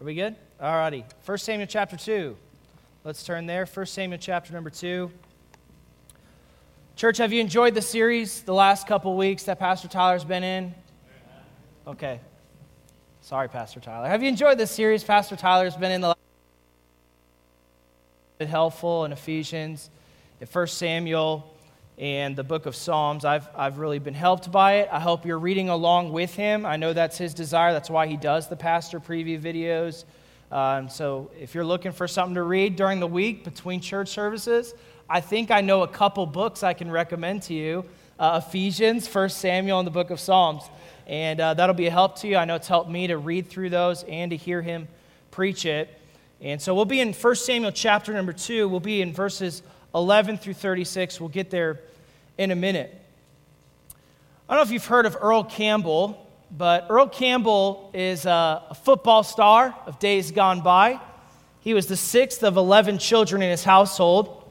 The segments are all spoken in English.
Are we good? All righty. 1 Samuel chapter 2. Let's turn there. 1 Samuel chapter number 2. Church, have you enjoyed the series the last couple weeks that Pastor Tyler's been in? Okay. Sorry, Pastor Tyler. Have you enjoyed this series Pastor Tyler's been in the last helpful in Ephesians, in 1 Samuel, and the book of Psalms. I've, I've really been helped by it. I hope you're reading along with him. I know that's his desire. That's why he does the pastor preview videos. Um, so if you're looking for something to read during the week between church services, I think I know a couple books I can recommend to you uh, Ephesians, 1 Samuel, and the book of Psalms. And uh, that'll be a help to you. I know it's helped me to read through those and to hear him preach it. And so we'll be in 1 Samuel chapter number 2. We'll be in verses 11 through 36. We'll get there in a minute. I don't know if you've heard of Earl Campbell, but Earl Campbell is a, football star of days gone by. He was the sixth of 11 children in his household.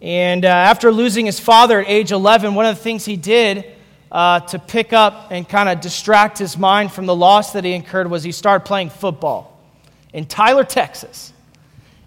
And uh, after losing his father at age 11, one of the things he did uh, to pick up and kind of distract his mind from the loss that he incurred was he started playing football in Tyler, Texas.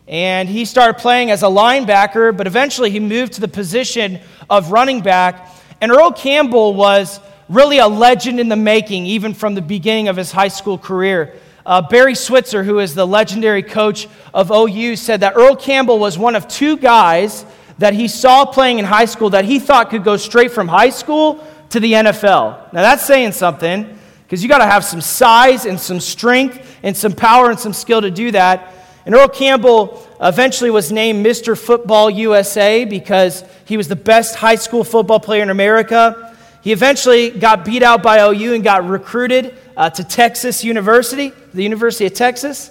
And he started playing as a linebacker, but eventually he moved to the position of running back. And Earl Campbell was really a legend in the making, even from the beginning of his high school career. Uh, Barry Switzer, who is the legendary coach of OU, said that Earl Campbell was one of two guys that he saw playing in high school that he thought could go straight from high school to the NFL. Now, that's saying something because you got to have some size and some strength and some power and some skill to do that. And Earl Campbell eventually was named Mr. Football USA because he was the best high school football player in America. He eventually got beat out by OU and got recruited uh, to Texas University, the University of Texas.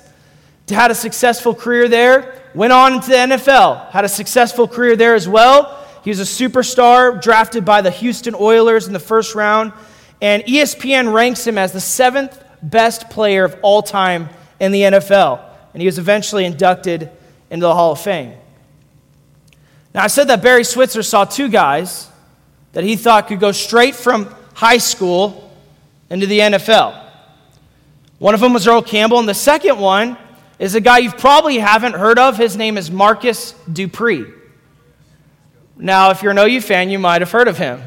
Had a successful career there. Went on into the NFL, had a successful career there as well. He was a superstar drafted by the Houston Oilers in the first round. And ESPN ranks him as the seventh best player of all time in the NFL. And he was eventually inducted into the Hall of Fame. Now, I said that Barry Switzer saw two guys that he thought could go straight from high school into the NFL. One of them was Earl Campbell, and the second one is a guy you probably haven't heard of. His name is Marcus Dupree. Now, if you're an OU fan, you might have heard of him.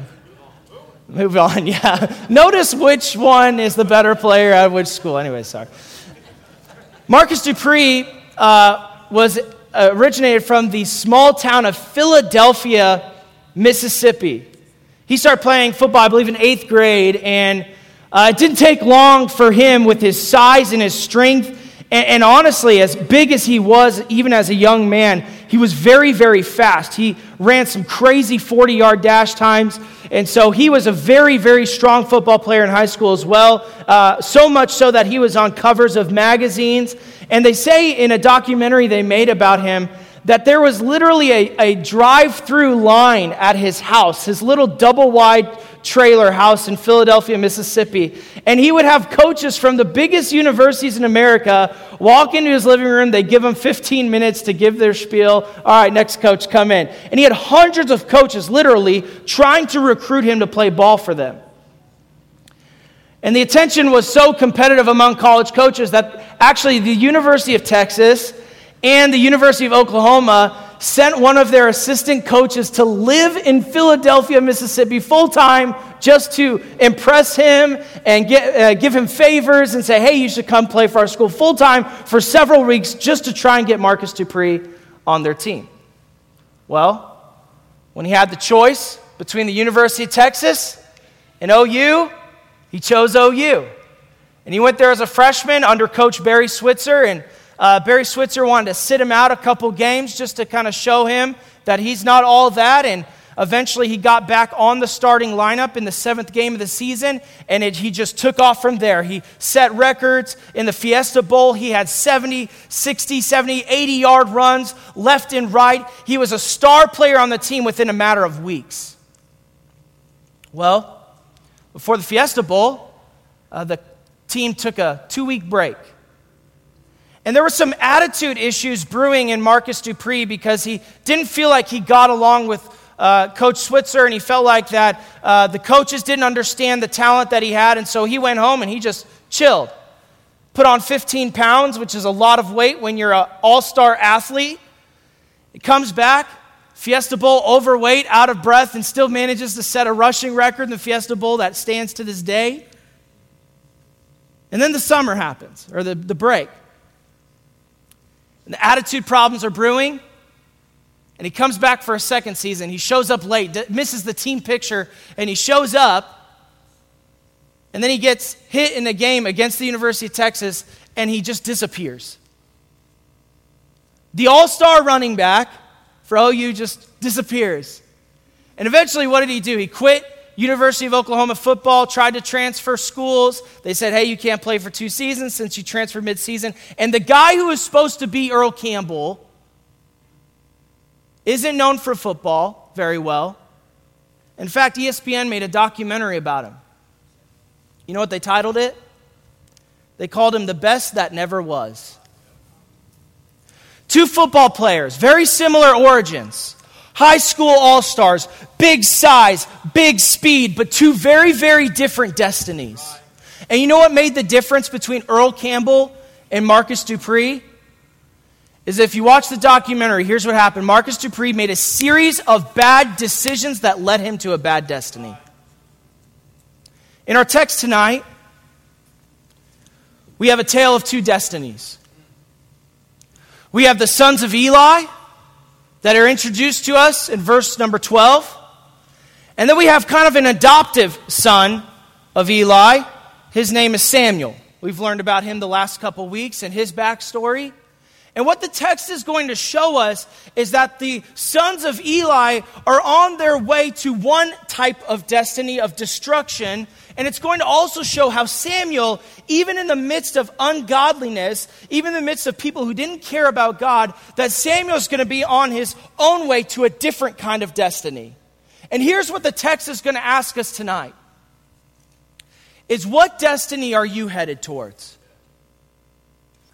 Move on, yeah. Notice which one is the better player at which school. Anyway, sorry. Marcus Dupree uh, was originated from the small town of Philadelphia, Mississippi. He started playing football, I believe, in eighth grade, and uh, it didn't take long for him with his size and his strength and, and, honestly, as big as he was, even as a young man, he was very, very fast. He ran some crazy 40 yard dash times. And so he was a very, very strong football player in high school as well. Uh, so much so that he was on covers of magazines. And they say in a documentary they made about him that there was literally a, a drive through line at his house, his little double wide trailer house in Philadelphia, Mississippi. And he would have coaches from the biggest universities in America walk into his living room. They give him 15 minutes to give their spiel. All right, next coach, come in. And he had hundreds of coaches literally trying to recruit him to play ball for them. And the attention was so competitive among college coaches that actually the University of Texas and the University of Oklahoma sent one of their assistant coaches to live in Philadelphia, Mississippi full time just to impress him and get, uh, give him favors and say, hey, you should come play for our school full time for several weeks just to try and get Marcus Dupree on their team. Well, when he had the choice between the University of Texas and OU, he chose OU. And he went there as a freshman under Coach Barry Switzer and uh, Barry Switzer wanted to sit him out a couple games just to kind of show him that he's not all that. And eventually he got back on the starting lineup in the seventh game of the season, and it, he just took off from there. He set records in the Fiesta Bowl. He had 70, 60, 70, 80 yard runs left and right. He was a star player on the team within a matter of weeks. Well, before the Fiesta Bowl, uh, the team took a two week break. And there were some attitude issues brewing in Marcus Dupree because he didn't feel like he got along with uh, Coach Switzer, and he felt like that uh, the coaches didn't understand the talent that he had, and so he went home and he just chilled. Put on 15 pounds, which is a lot of weight when you're an all star athlete. He comes back, Fiesta Bowl overweight, out of breath, and still manages to set a rushing record in the Fiesta Bowl that stands to this day. And then the summer happens, or the, the break. And the attitude problems are brewing. And he comes back for a second season. He shows up late, misses the team picture, and he shows up. And then he gets hit in a game against the University of Texas, and he just disappears. The all star running back for OU just disappears. And eventually, what did he do? He quit University of Oklahoma football, tried to transfer schools. They said, hey, you can't play for two seasons since you transferred midseason. And the guy who was supposed to be Earl Campbell isn't known for football very well. In fact, ESPN made a documentary about him. You know what they titled it? They called him the best that never was. Two football players, very similar origins. High school all stars, big size, big speed, but two very, very different destinies. And you know what made the difference between Earl Campbell and Marcus Dupree? Is if you watch the documentary, here's what happened Marcus Dupree made a series of bad decisions that led him to a bad destiny. In our text tonight, we have a tale of two destinies. We have the sons of Eli that are introduced to us in verse number 12. And then we have kind of an adoptive son of Eli. His name is Samuel. We've learned about him the last couple weeks and his backstory. And what the text is going to show us is that the sons of Eli are on their way to one type of destiny of destruction. And it's going to also show how Samuel, even in the midst of ungodliness, even in the midst of people who didn't care about God, that Samuel is going to be on his own way to a different kind of destiny. And here's what the text is going to ask us tonight is what destiny are you headed towards?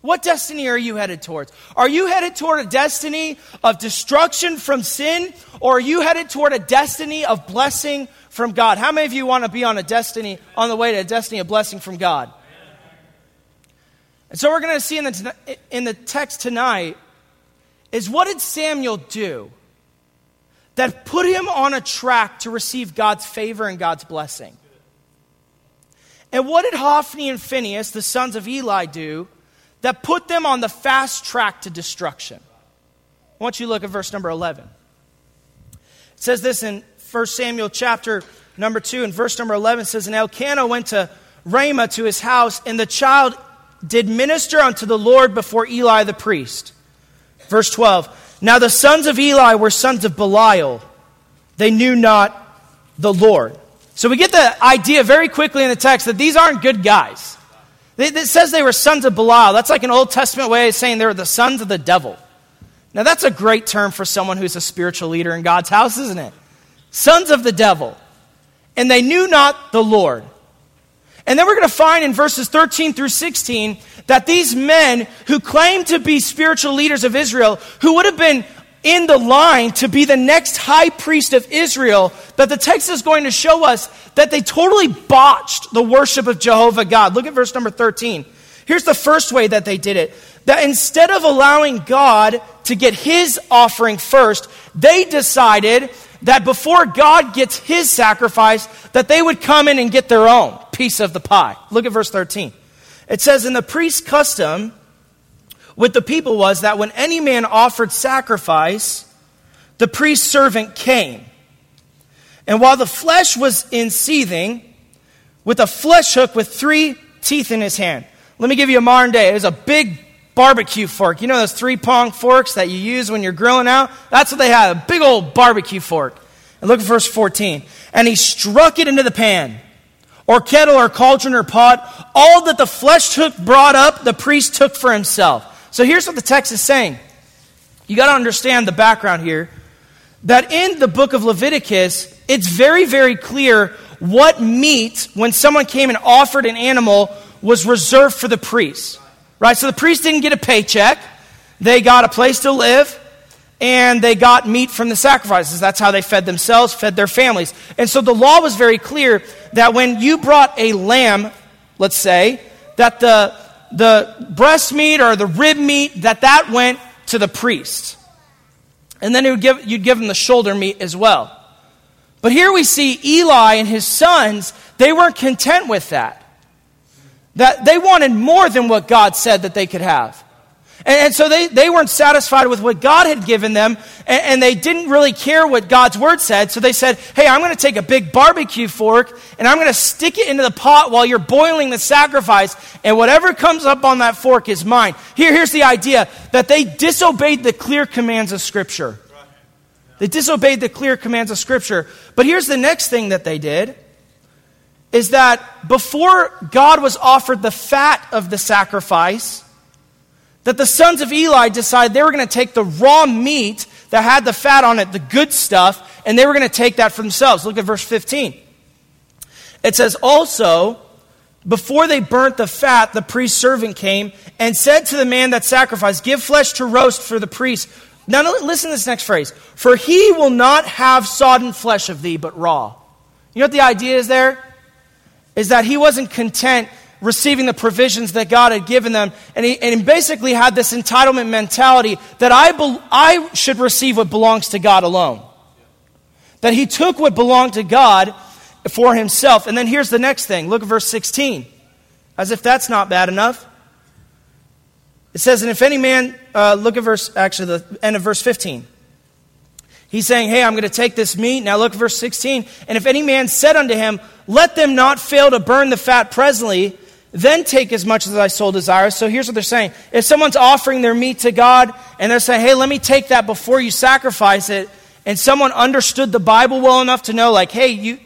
What destiny are you headed towards? Are you headed toward a destiny of destruction from sin, or are you headed toward a destiny of blessing from God? How many of you want to be on a destiny, on the way to a destiny of blessing from God? And so we're going to see in the, in the text tonight is what did Samuel do that put him on a track to receive God's favor and God's blessing? And what did Hophni and Phinehas, the sons of Eli, do that put them on the fast track to destruction. I want you to look at verse number 11. It says this in 1 Samuel chapter number 2 and verse number 11 says, And Elkanah went to Ramah to his house, and the child did minister unto the Lord before Eli the priest. Verse 12. Now the sons of Eli were sons of Belial. They knew not the Lord. So we get the idea very quickly in the text that these aren't good guys. It says they were sons of Belial. That's like an Old Testament way of saying they were the sons of the devil. Now, that's a great term for someone who's a spiritual leader in God's house, isn't it? Sons of the devil. And they knew not the Lord. And then we're going to find in verses 13 through 16 that these men who claimed to be spiritual leaders of Israel, who would have been in the line to be the next high priest of Israel, that the text is going to show us that they totally botched the worship of Jehovah God. Look at verse number 13. Here's the first way that they did it that instead of allowing God to get his offering first, they decided that before God gets his sacrifice, that they would come in and get their own piece of the pie. Look at verse 13. It says, In the priest's custom, with the people was that when any man offered sacrifice, the priest's servant came. And while the flesh was in seething, with a flesh hook with three teeth in his hand. Let me give you a modern day. It was a big barbecue fork. You know those three prong forks that you use when you're grilling out? That's what they had, a big old barbecue fork. And look at verse 14. And he struck it into the pan, or kettle, or cauldron, or pot. All that the flesh hook brought up, the priest took for himself. So here's what the text is saying. You got to understand the background here that in the book of Leviticus, it's very, very clear what meat, when someone came and offered an animal, was reserved for the priest. Right? So the priest didn't get a paycheck, they got a place to live, and they got meat from the sacrifices. That's how they fed themselves, fed their families. And so the law was very clear that when you brought a lamb, let's say, that the the breast meat or the rib meat, that that went to the priest. And then would give, you'd give them the shoulder meat as well. But here we see Eli and his sons, they weren't content with that. That they wanted more than what God said that they could have. And, and so they, they weren't satisfied with what God had given them, and, and they didn't really care what God's word said. So they said, Hey, I'm going to take a big barbecue fork, and I'm going to stick it into the pot while you're boiling the sacrifice, and whatever comes up on that fork is mine. Here, here's the idea that they disobeyed the clear commands of Scripture. They disobeyed the clear commands of Scripture. But here's the next thing that they did is that before God was offered the fat of the sacrifice, that the sons of Eli decided they were going to take the raw meat that had the fat on it, the good stuff, and they were going to take that for themselves. Look at verse 15. It says, Also, before they burnt the fat, the priest servant came and said to the man that sacrificed, Give flesh to roast for the priest. Now, listen to this next phrase. For he will not have sodden flesh of thee, but raw. You know what the idea is there? is that he wasn't content receiving the provisions that God had given them. And he, and he basically had this entitlement mentality that I, be, I should receive what belongs to God alone. That he took what belonged to God for himself. And then here's the next thing look at verse 16. As if that's not bad enough. It says, and if any man, uh, look at verse, actually, the end of verse 15. He's saying, Hey, I'm going to take this meat. Now look at verse 16. And if any man said unto him, Let them not fail to burn the fat presently, then take as much as thy soul desires. So here's what they're saying. If someone's offering their meat to God and they're saying, Hey, let me take that before you sacrifice it, and someone understood the Bible well enough to know, like, hey, you,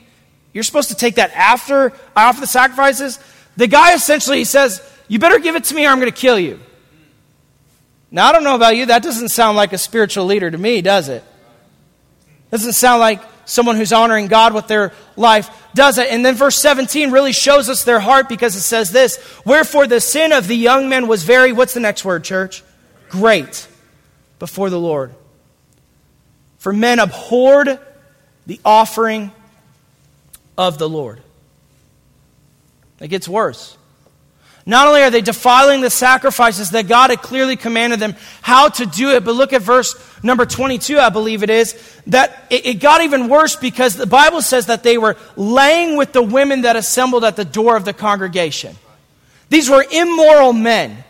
you're supposed to take that after I offer the sacrifices, the guy essentially says, You better give it to me or I'm going to kill you. Now, I don't know about you, that doesn't sound like a spiritual leader to me, does it? Doesn't sound like someone who's honoring God with their life does it. And then verse 17 really shows us their heart because it says this Wherefore the sin of the young men was very, what's the next word, church? Great before the Lord. For men abhorred the offering of the Lord. It gets worse. Not only are they defiling the sacrifices that God had clearly commanded them how to do it, but look at verse number 22, I believe it is, that it, it, got even worse because the Bible says that they were laying with the women that assembled at the door of the congregation. These were immoral men.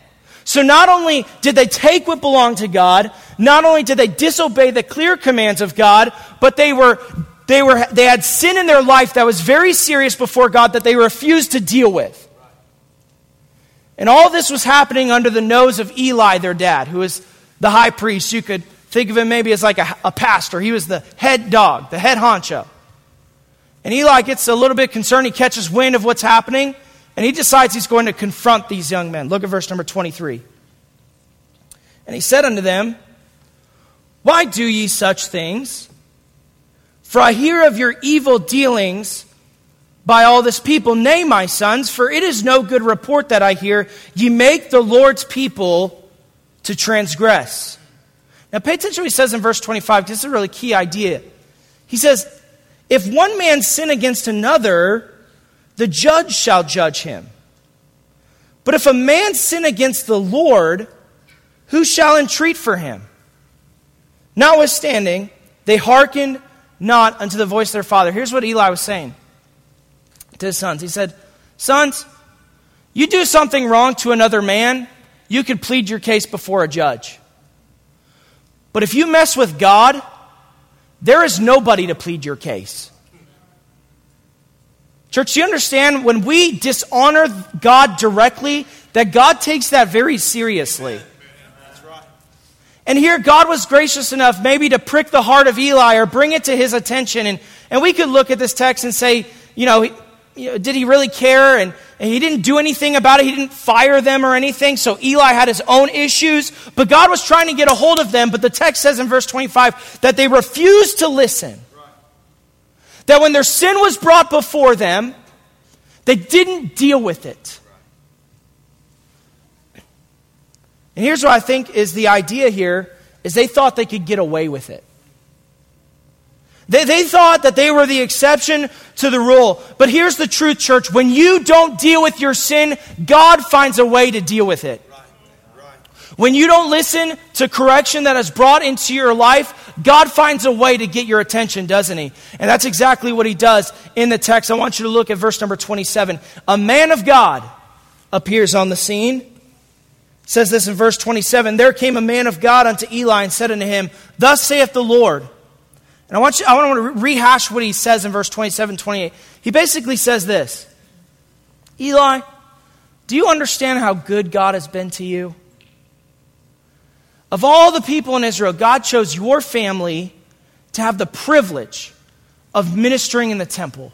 So not only did they take what belonged to God, not only did they disobey the clear commands of God, but they were they were they had sin in their life that was very serious before God that they refused to deal with. And all this was happening under the nose of Eli, their dad, who was the high priest. You could think of him maybe as like a, a pastor. He was the head dog, the head honcho. And Eli gets a little bit concerned. He catches wind of what's happening, and he decides he's going to confront these young men. Look at verse number 23. And he said unto them, Why do ye such things? For I hear of your evil dealings by all this people. Nay, my sons, for it is no good report that I hear. Ye make the Lord's people to transgress. Now, pay attention he says in verse 25, because this is a really key idea. He says, If one man sin against another, the judge shall judge him. But if a man sin against the Lord, who shall entreat for him? Notwithstanding, they hearkened not unto the voice of their father. Here's what Eli was saying to his sons. He said, Sons, you do something wrong to another man, you can plead your case before a judge. But if you mess with God, there is nobody to plead your case. Church, you understand when we dishonor God directly, that God takes that very seriously. And here, God was gracious enough maybe to prick the heart of Eli or bring it to his attention. And, and we could look at this text and say, you know, you know, did he really care? And, and he didn't do anything about it. He didn't fire them or anything. So Eli had his own issues. But God was trying to get a hold of them. But the text says in verse 25 that they refused to listen. That when their sin was brought before them, they didn't deal with it. And here's what I think is the idea here is they thought they could get away with it. They, they thought that they were the exception to the rule. But here's the truth, church. When you don't deal with your sin, God finds a way to deal with it. When you don't listen to correction that is brought into your life, God finds a way to get your attention, doesn't He? And that's exactly what He does in the text. I want you to look at verse number 27. A man of God appears on the scene. It says this in verse 27 There came a man of God unto Eli and said unto him, Thus saith the Lord. And I want, you, I want to rehash what he says in verse 27 28. He basically says this Eli, do you understand how good God has been to you? Of all the people in Israel, God chose your family to have the privilege of ministering in the temple.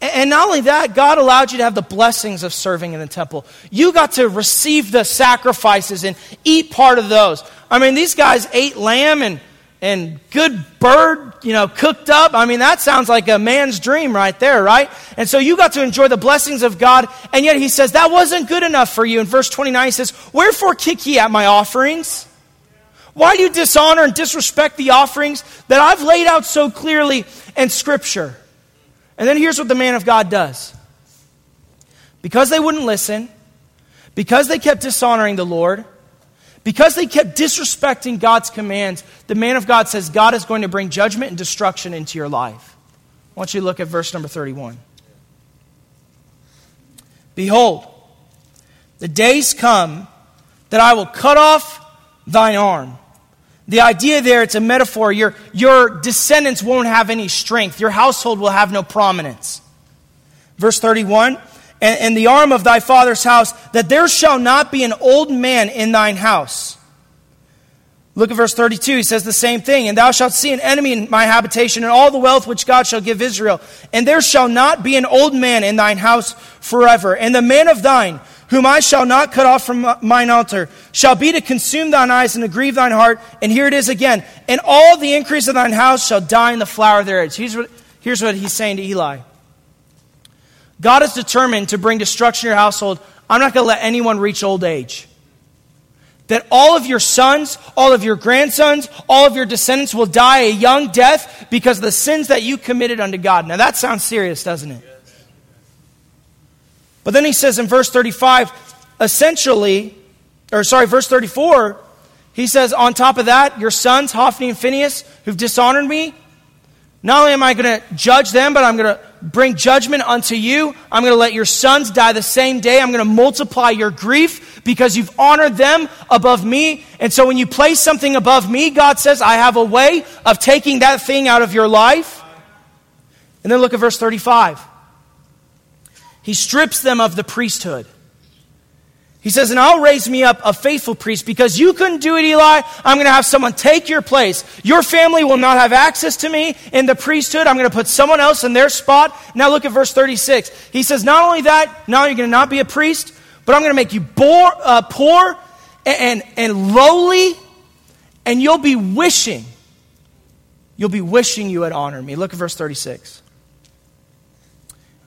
And not only that, God allowed you to have the blessings of serving in the temple. You got to receive the sacrifices and eat part of those. I mean, these guys ate lamb and and good bird, you know, cooked up. I mean, that sounds like a man's dream right there, right? And so you got to enjoy the blessings of God, and yet he says that wasn't good enough for you. In verse 29, he says, Wherefore kick ye at my offerings? Why do you dishonor and disrespect the offerings that I've laid out so clearly in Scripture? And then here's what the man of God does. Because they wouldn't listen, because they kept dishonoring the Lord, because they kept disrespecting God's commands, the man of God says God is going to bring judgment and destruction into your life. I want you to look at verse number 31. Behold, the days come that I will cut off thine arm. The idea there, it's a metaphor. Your, your descendants won't have any strength, your household will have no prominence. Verse 31 and, and the arm of thy father's house, that there shall not be an old man in thine house. Look at verse 32. He says the same thing. And thou shalt see an enemy in my habitation, and all the wealth which God shall give Israel. And there shall not be an old man in thine house forever. And the man of thine, whom I shall not cut off from mine altar, shall be to consume thine eyes and to grieve thine heart. And here it is again. And all the increase of thine house shall die in the flower thereof. Here's what, here's what he's saying to Eli. God is determined to bring destruction to your household. I'm not going to let anyone reach old age. That all of your sons, all of your grandsons, all of your descendants will die a young death because of the sins that you committed unto God. Now that sounds serious, doesn't it? But then he says in verse 35, essentially, or sorry, verse 34, he says, on top of that, your sons, Hophni and Phinehas, who've dishonored me, not only am I going to judge them, but I'm going to bring judgment unto you. I'm going to let your sons die the same day. I'm going to multiply your grief because you've honored them above me. And so when you place something above me, God says, I have a way of taking that thing out of your life. And then look at verse 35. He strips them of the priesthood. He says, And I'll raise me up a faithful priest because you couldn't do it, Eli. I'm going to have someone take your place. Your family will not have access to me in the priesthood. I'm going to put someone else in their spot. Now look at verse 36. He says, Not only that, now you're going to not be a priest, but I'm going to make you poor, uh, poor and, and, and lowly, and you'll be wishing, you'll be wishing you had honored me. Look at verse 36.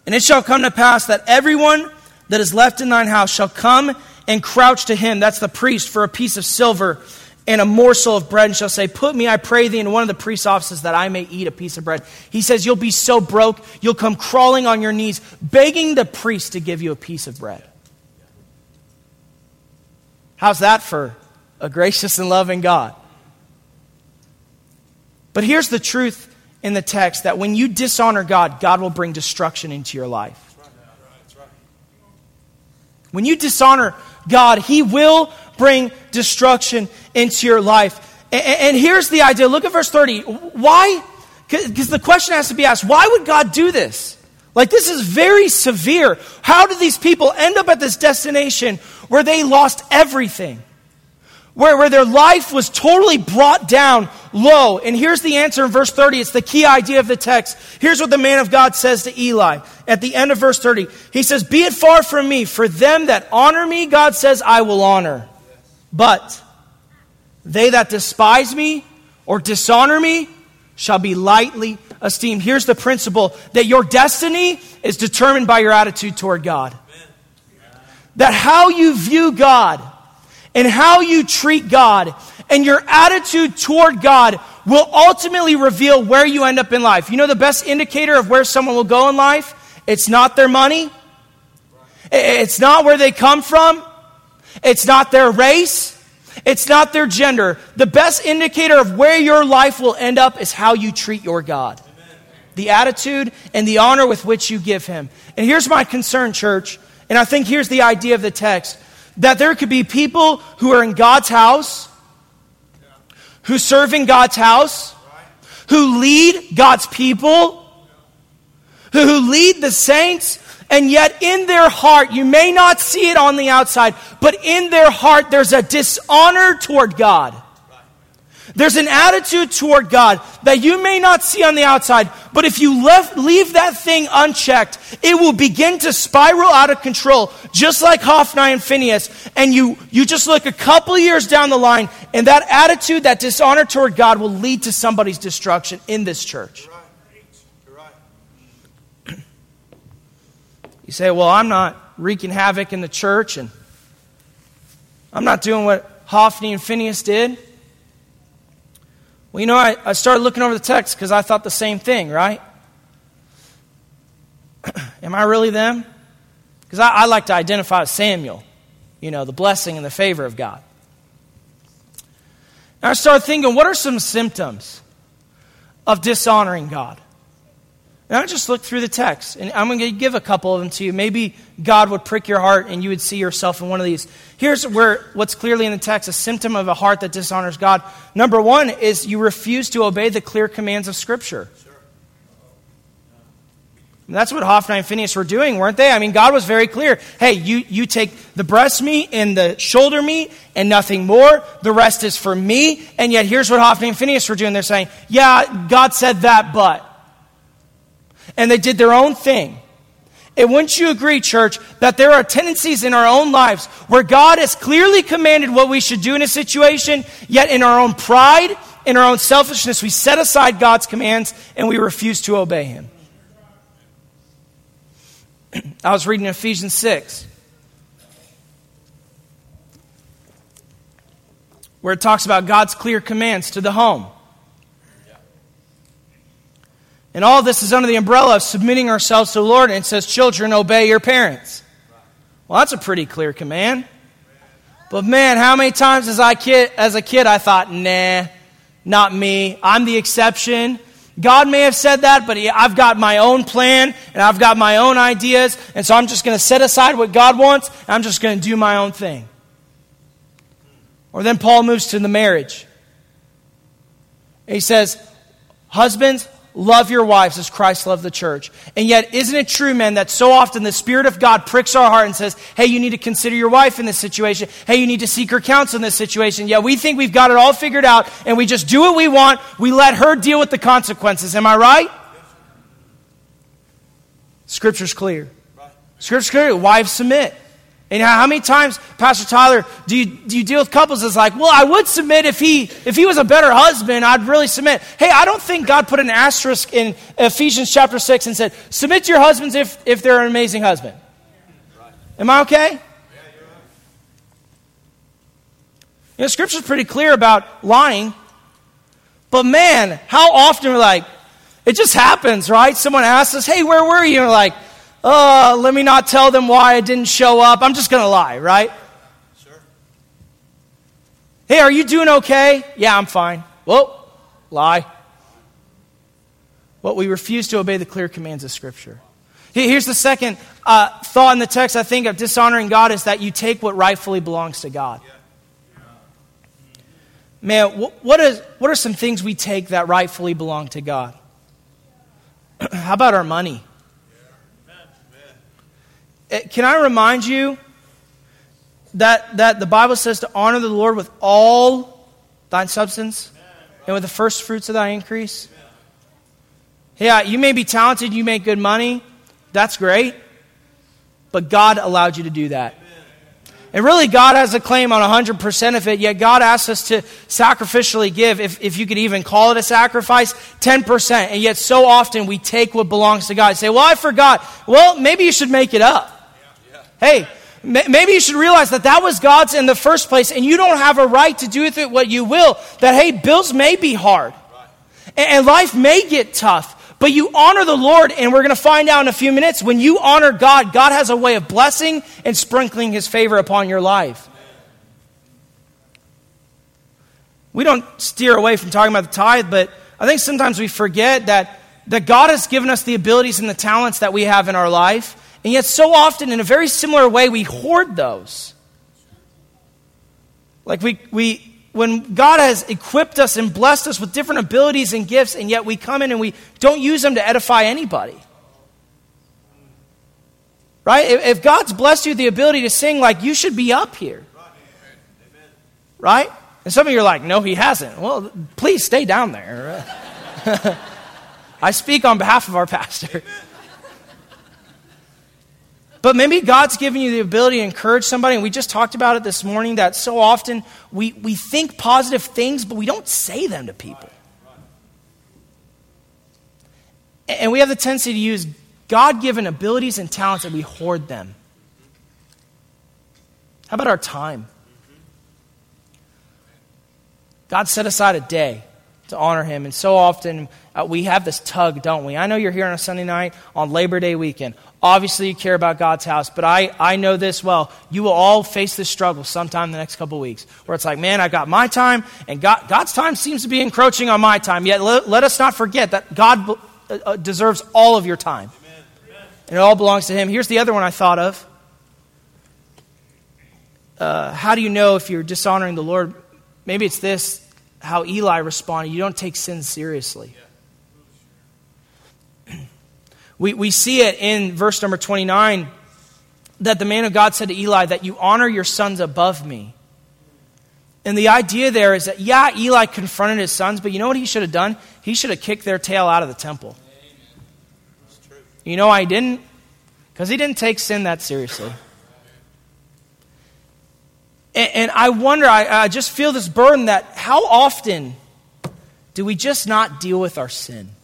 And it shall come to pass that everyone that is left in thine house shall come and crouch to him, that's the priest, for a piece of silver and a morsel of bread, and shall say, Put me, I pray thee, in one of the priest's offices that I may eat a piece of bread. He says, You'll be so broke, you'll come crawling on your knees, begging the priest to give you a piece of bread. How's that for a gracious and loving God? But here's the truth in the text that when you dishonor God, God will bring destruction into your life. When you dishonor God, He will bring destruction into your life. And, and here's the idea. Look at verse 30. Why? Because the question has to be asked why would God do this? Like, this is very severe. How did these people end up at this destination where they lost everything? Where, where their life was totally brought down low. And here's the answer in verse 30. It's the key idea of the text. Here's what the man of God says to Eli at the end of verse 30. He says, Be it far from me, for them that honor me, God says, I will honor. But they that despise me or dishonor me shall be lightly esteemed. Here's the principle that your destiny is determined by your attitude toward God. That how you view God and how you treat God and your attitude toward God will ultimately reveal where you end up in life. You know the best indicator of where someone will go in life? It's not their money. It's not where they come from. It's not their race. It's not their gender. The best indicator of where your life will end up is how you treat your God. The attitude and the honor with which you give him. And here's my concern, church, and I think here's the idea of the text that there could be people who are in God's house, who serve in God's house, who lead God's people, who lead the saints, and yet in their heart, you may not see it on the outside, but in their heart, there's a dishonor toward God. There's an attitude toward God that you may not see on the outside, but if you left, leave that thing unchecked, it will begin to spiral out of control, just like Hophni and Phinehas. And you, you just look a couple years down the line, and that attitude, that dishonor toward God will lead to somebody's destruction in this church. You say, well, I'm not wreaking havoc in the church, and I'm not doing what Hophni and Phinehas did. Well, you know, I, I started looking over the text because I thought the same thing, right? Am I really them? Because I, I like to identify as Samuel, you know, the blessing and the favor of God. And I started thinking, what are some symptoms of dishonoring God? And I just looked through the text, and I'm going to give a couple of them to you. Maybe God would prick your heart and you would see yourself in one of these. Here's where what's clearly in the text a symptom of a heart that dishonors God. Number one is you refuse to obey the clear commands of Scripture. And that's what Hophni and Phinehas were doing, weren't they? I mean, God was very clear. Hey, you, you take the breast meat and the shoulder meat and nothing more. The rest is for me. And yet, here's what Hophni and Phinehas were doing. They're saying, yeah, God said that, but and they did their own thing. And wouldn't you agree, church, that there are tendencies in our own lives where God has clearly commanded what we should do in a situation, yet in our own pride, in our own selfishness, we set aside God's commands and we refuse to obey Him? I was reading Ephesians 6, where it talks about God's clear commands to the home. And all this is under the umbrella of submitting ourselves to the Lord. And it says, Children, obey your parents. Well, that's a pretty clear command. But man, how many times as, I kid, as a kid I thought, nah, not me. I'm the exception. God may have said that, but I've got my own plan and I've got my own ideas. And so I'm just going to set aside what God wants and I'm just going to do my own thing. Or then Paul moves to the marriage. He says, Husbands, Love your wives as Christ loved the church. And yet, isn't it true, men, that so often the Spirit of God pricks our heart and says, hey, you need to consider your wife in this situation. Hey, you need to seek her counsel in this situation. Yeah, we think we've got it all figured out and we just do what we want. We let her deal with the consequences. Am I right? Scripture's clear. Scripture's clear. Wives submit. And how many times, Pastor Tyler, do you, do you deal with couples that's like, well, I would submit if he, if he was a better husband, I'd really submit. Hey, I don't think God put an asterisk in Ephesians chapter 6 and said, submit to your husbands if, if they're an amazing husband. Am I okay? You know, Scripture's pretty clear about lying. But man, how often we're like, it just happens, right? Someone asks us, hey, where were you? And we're like, oh, let me not tell them why I didn't show up. I'm just going to lie, right? Sure. Hey, are you doing okay? Yeah, I'm fine. Well, lie. Well, we refuse to obey the clear commands of Scripture. Here's the second uh, thought in the text, I think, of dishonoring God is that you take what rightfully belongs to God. Man, what, is, what are some things we take that rightfully belong to God? How about our money? Eh, can I remind you that, that the Bible says to honor the Lord with all thine substance and with the first fruits of thy increase? Yeah, you may be talented, you make good money. That's great. But God allowed you to do that. And really, God has a claim on 100% of it, yet God asks us to sacrificially give, if, if you could even call it a sacrifice, 10%. And yet, so often we take what belongs to God and say, Well, I forgot. Well, maybe you should make it up. Hey, maybe you should realize that that was God's in the first place, and you don't have a right to do with it what you will. That, hey, bills may be hard, and life may get tough, but you honor the Lord, and we're going to find out in a few minutes when you honor God, God has a way of blessing and sprinkling His favor upon your life. We don't steer away from talking about the tithe, but I think sometimes we forget that, that God has given us the abilities and the talents that we have in our life. And yet, so often, in a very similar way, we hoard those. Like, we, we, when God has equipped us and blessed us with different abilities and gifts, and yet we come in and we don't use them to edify anybody. Right? If God's blessed you the ability to sing, like, you should be up here. Right? And some of you are like, no, he hasn't. Well, please stay down there. I speak on behalf of our pastor. But maybe God's given you the ability to encourage somebody, and we just talked about it this morning that so often we, we think positive things, but we don't say them to people. And we have the tendency to use God given abilities and talents and we hoard them. How about our time? God set aside a day to honor him. And so often uh, we have this tug, don't we? I know you're here on a Sunday night on Labor Day weekend. Obviously, you care about God's house, but I, I know this well. You will all face this struggle sometime in the next couple weeks where it's like, man, I got my time, and God, God's time seems to be encroaching on my time. Yet let, let us not forget that God uh, uh, deserves all of your time. Amen. And it all belongs to Him. Here's the other one I thought of. Uh, how do you know if you're dishonoring the Lord? Maybe it's this how Eli responded. You don't take sin seriously. We, we see it in verse number 29 that the man of God said to Eli that you honor your sons above me. And the idea there is that, yeah, Eli confronted his sons, but you know what he should have done? He should have kicked their tail out of the temple. You know why he didn't? Because he didn't take sin that seriously. And, and I wonder, I, I just feel this burden that how often do we just not deal with our sin?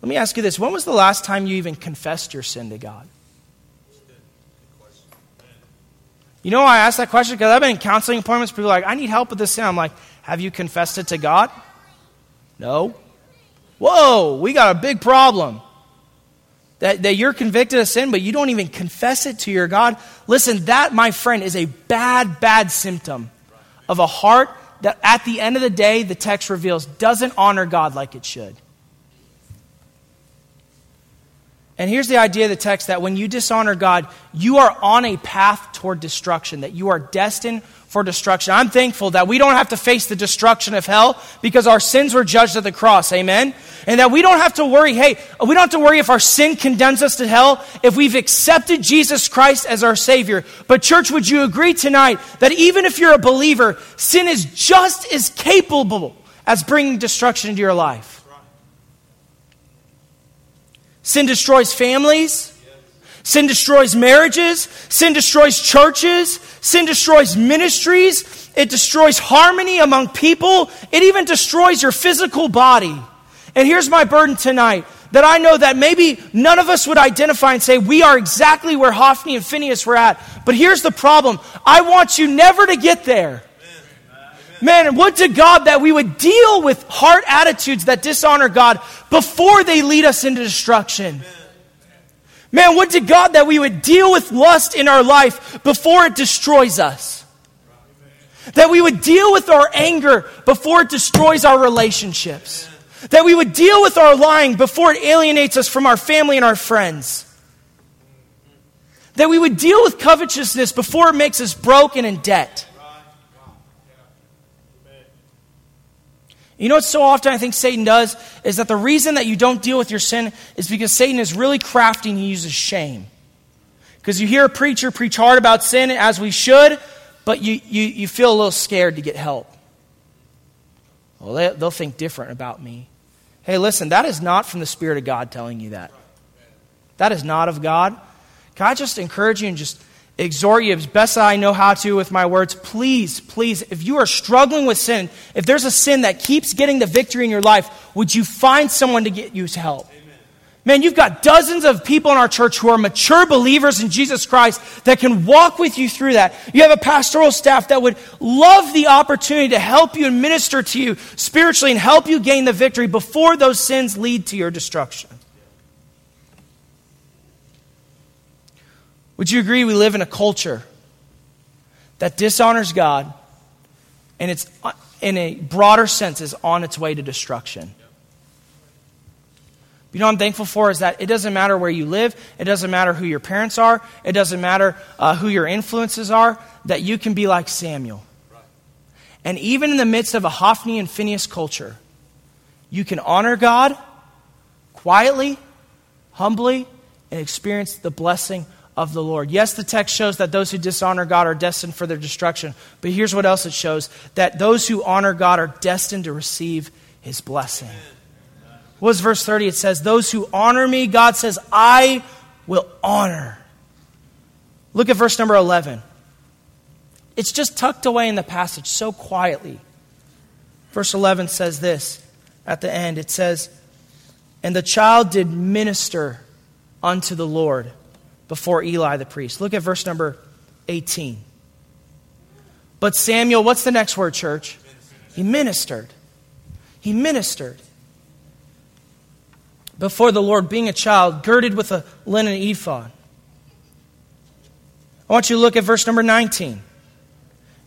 Let me ask you this when was the last time you even confessed your sin to God? You know I ask that question? Because I've been in counseling appointments, people are like, I need help with this sin. I'm like, have you confessed it to God? No. Whoa, we got a big problem. That, that you're convicted of sin, but you don't even confess it to your God. Listen, that, my friend, is a bad, bad symptom of a heart that at the end of the day, the text reveals, doesn't honor God like it should. And here's the idea of the text that when you dishonor God, you are on a path toward destruction, that you are destined for destruction. I'm thankful that we don't have to face the destruction of hell because our sins were judged at the cross. Amen? And that we don't have to worry, hey, we don't have to worry if our sin condemns us to hell if we've accepted Jesus Christ as our Savior. But, church, would you agree tonight that even if you're a believer, sin is just as capable as bringing destruction into your life? Sin destroys families. Sin destroys marriages. Sin destroys churches. Sin destroys ministries. It destroys harmony among people. It even destroys your physical body. And here's my burden tonight that I know that maybe none of us would identify and say, we are exactly where Hophni and Phinehas were at. But here's the problem I want you never to get there. Man, would to God that we would deal with heart attitudes that dishonor God before they lead us into destruction. Man, would to God that we would deal with lust in our life before it destroys us. That we would deal with our anger before it destroys our relationships. That we would deal with our lying before it alienates us from our family and our friends. That we would deal with covetousness before it makes us broken in debt. You know what so often I think Satan does is that the reason that you don't deal with your sin is because Satan is really crafty and he uses shame. Because you hear a preacher preach hard about sin as we should, but you, you, you feel a little scared to get help. Well, they, they'll think different about me. Hey, listen, that is not from the Spirit of God telling you that. That is not of God. Can I just encourage you and just exhort you as best I know how to with my words. Please, please, if you are struggling with sin, if there's a sin that keeps getting the victory in your life, would you find someone to get you help? Amen. Man, you've got dozens of people in our church who are mature believers in Jesus Christ that can walk with you through that. You have a pastoral staff that would love the opportunity to help you and minister to you spiritually and help you gain the victory before those sins lead to your destruction. Would you agree we live in a culture that dishonors God and it's, in a broader sense, is on its way to destruction? You know what I'm thankful for is that it doesn't matter where you live, it doesn't matter who your parents are, it doesn't matter uh, who your influences are, that you can be like Samuel. And even in the midst of a Hophni and Phinehas culture, you can honor God quietly, humbly, and experience the blessing of the Lord. Yes, the text shows that those who dishonor God are destined for their destruction, but here's what else it shows that those who honor God are destined to receive his blessing. What was verse 30? It says, Those who honor me, God says, I will honor. Look at verse number 11. It's just tucked away in the passage so quietly. Verse 11 says this at the end it says, And the child did minister unto the Lord before Eli the priest. Look at verse number 18. But Samuel, what's the next word, church? He ministered. He ministered before the Lord, being a child, girded with a linen ephod. I want you to look at verse number 19.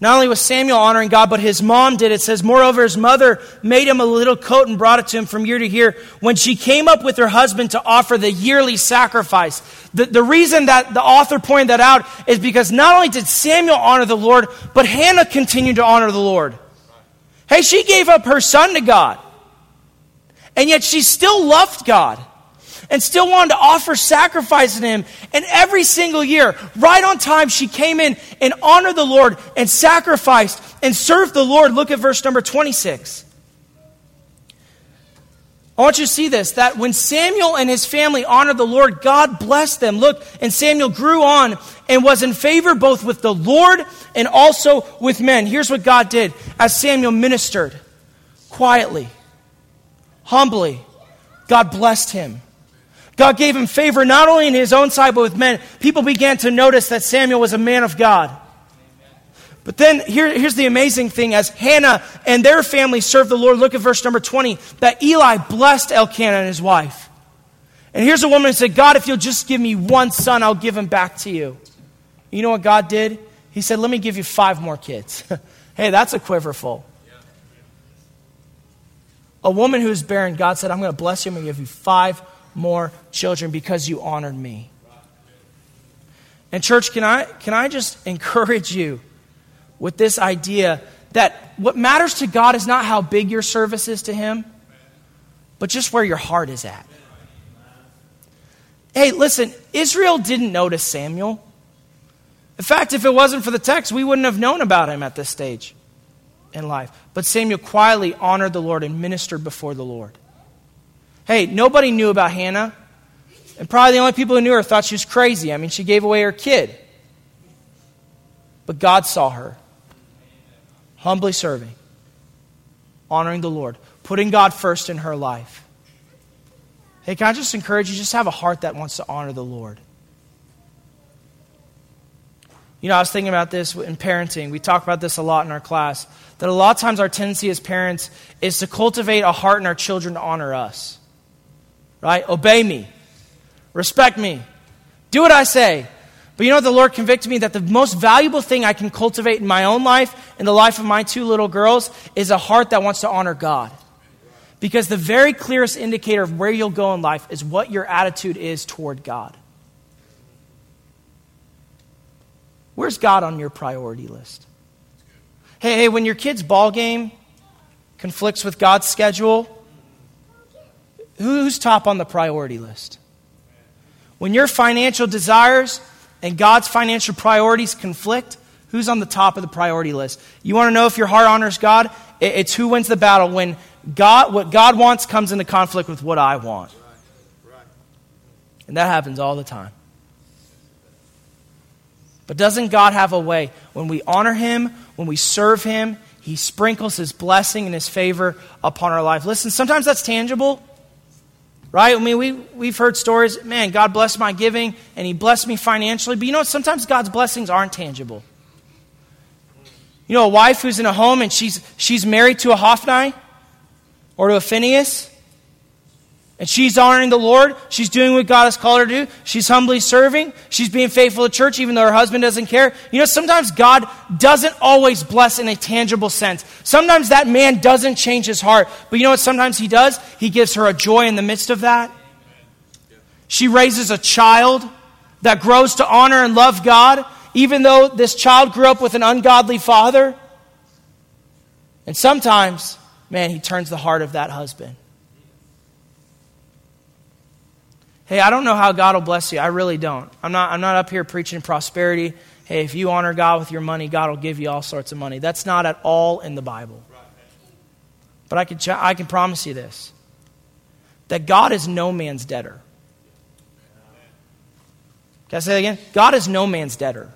Not only was Samuel honoring God, but his mom did. It says, Moreover, his mother made him a little coat and brought it to him from year to year when she came up with her husband to offer the yearly sacrifice. The, the reason that the author pointed that out is because not only did Samuel honor the Lord, but Hannah continued to honor the Lord. Hey, she gave up her son to God. And yet she still loved God and still wanted to offer sacrifice to Him. And every single year, right on time, she came in and honored the Lord and sacrificed and served the Lord. Look at verse number 26. I want you to see this that when Samuel and his family honored the Lord, God blessed them. Look, and Samuel grew on and was in favor both with the Lord and also with men. Here's what God did as Samuel ministered quietly humbly, God blessed him. God gave him favor not only in his own sight, but with men. People began to notice that Samuel was a man of God. But then here, here's the amazing thing as Hannah and their family served the Lord, look at verse number 20, that Eli blessed Elkanah and his wife. And here's a woman who said, God, if you'll just give me one son, I'll give him back to you. You know what God did? He said, Let me give you five more kids. hey, that's a quiverful. A woman who's barren, God said, I'm going to bless you. I'm going to give you five more children because you honored me. And, church, can I, can I just encourage you with this idea that what matters to God is not how big your service is to Him, but just where your heart is at. Hey, listen, Israel didn't notice Samuel. In fact, if it wasn't for the text, we wouldn't have known about him at this stage in life. But Samuel quietly honored the Lord and ministered before the Lord. Hey, nobody knew about Hannah. And probably the only people who knew her thought she was crazy. I mean, she gave away her kid. But God saw her humbly serving, honoring the Lord, putting God first in her life. Hey, can I just encourage you? Just have a heart that wants to honor the Lord. You know, I was thinking about this in parenting. We talk about this a lot in our class. That a lot of times our tendency as parents is to cultivate a heart in our children to honor us. Right? Obey me. Respect me. Do what I say. But you know what the Lord convicted me? That the most valuable thing I can cultivate in my own life, in the life of my two little girls, is a heart that wants to honor God. Because the very clearest indicator of where you'll go in life is what your attitude is toward God. Where's God on your priority list? Hey, hey, when your kid's ball game conflicts with God's schedule, who's top on the priority list? When your financial desires and God's financial priorities conflict, who's on the top of the priority list? You want to know if your heart honors God? It's who wins the battle when God, what God wants comes into conflict with what I want. And that happens all the time. But doesn't God have a way? When we honor Him, when we serve Him, He sprinkles His blessing and His favor upon our life. Listen, sometimes that's tangible. Right? I mean, we, we've heard stories, man, God blessed my giving and He blessed me financially. But you know? Sometimes God's blessings aren't tangible. You know, a wife who's in a home and she's, she's married to a Hophni or to a Phinehas, and she's honoring the Lord. She's doing what God has called her to do. She's humbly serving. She's being faithful to church even though her husband doesn't care. You know, sometimes God doesn't always bless in a tangible sense. Sometimes that man doesn't change his heart. But you know what sometimes he does? He gives her a joy in the midst of that. She raises a child that grows to honor and love God, even though this child grew up with an ungodly father. And sometimes, man, he turns the heart of that husband. Hey, I don't know how God will bless you. I really don't. I'm not, I'm not up here preaching prosperity. Hey, if you honor God with your money, God will give you all sorts of money. That's not at all in the Bible. But I can, I can promise you this that God is no man's debtor. Can I say that again? God is no man's debtor.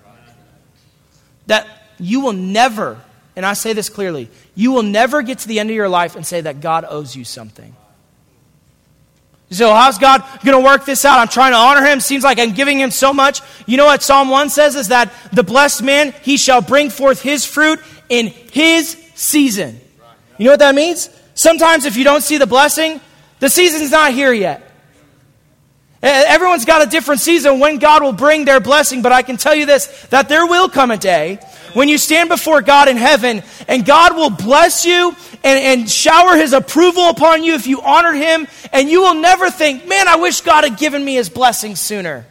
That you will never, and I say this clearly, you will never get to the end of your life and say that God owes you something. So, how's God going to work this out? I'm trying to honor him. Seems like I'm giving him so much. You know what Psalm 1 says is that the blessed man, he shall bring forth his fruit in his season. You know what that means? Sometimes if you don't see the blessing, the season's not here yet. Everyone's got a different season when God will bring their blessing, but I can tell you this that there will come a day when you stand before God in heaven and God will bless you and, and shower his approval upon you if you honor him, and you will never think, man, I wish God had given me his blessing sooner.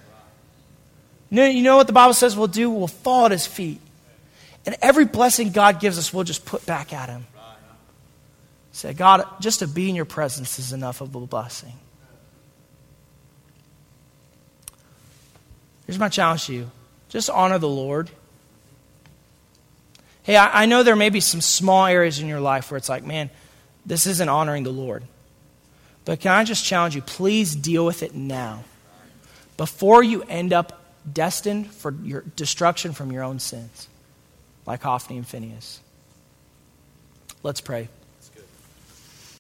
You know what the Bible says we'll do? We'll fall at his feet. And every blessing God gives us, we'll just put back at him. Say, God, just to be in your presence is enough of a blessing. Here's my challenge to you just honor the Lord. Hey, I, I know there may be some small areas in your life where it's like, man, this isn't honoring the Lord. But can I just challenge you? Please deal with it now. Before you end up destined for your destruction from your own sins, like Hophni and Phinehas. Let's pray.